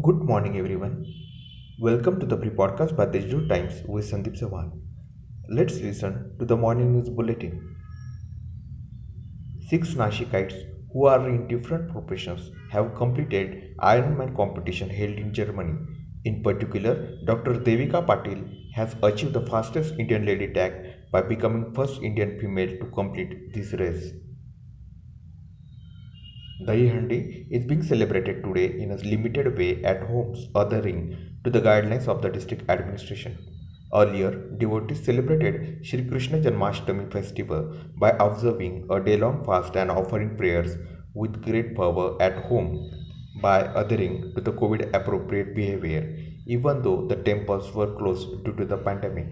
Good morning, everyone. Welcome to the pre-podcast by Deshdoot Times with Sandeep Sawan. Let's listen to the morning news bulletin. Six Nashikites who are in different professions have completed Ironman competition held in Germany. In particular, Dr. Devika Patil has achieved the fastest Indian lady tag by becoming first Indian female to complete this race. Dahi Handi is being celebrated today in a limited way at homes, adhering to the guidelines of the district administration. Earlier, devotees celebrated Sri Krishna Janmashtami festival by observing a day-long fast and offering prayers with great fervor at home by adhering to the COVID-appropriate behavior, even though the temples were closed due to the pandemic.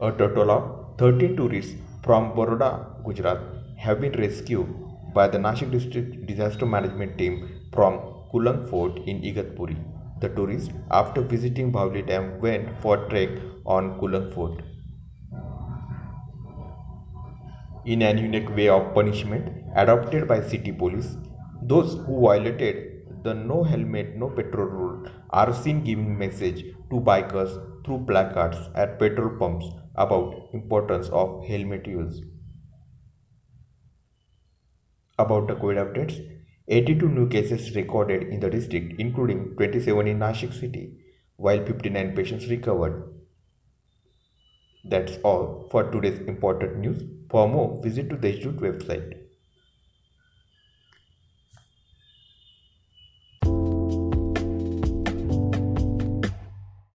A total of 13 tourists from Baroda, Gujarat have been rescued by the Nashik district disaster management team from Kulang Fort in Igatpuri. The tourists, after visiting Bhavli Dam, went for a trek on Kulang Fort. In an unique way of punishment adopted by city police, those who violated the no helmet no petrol rule are seen giving message to bikers through placards at petrol pumps about importance of helmet use. About the COVID updates, 82 new cases recorded in the district, including 27 in Nashik city, while 59 patients recovered. That's all for today's important news. For more, visit to the Deshdoot website.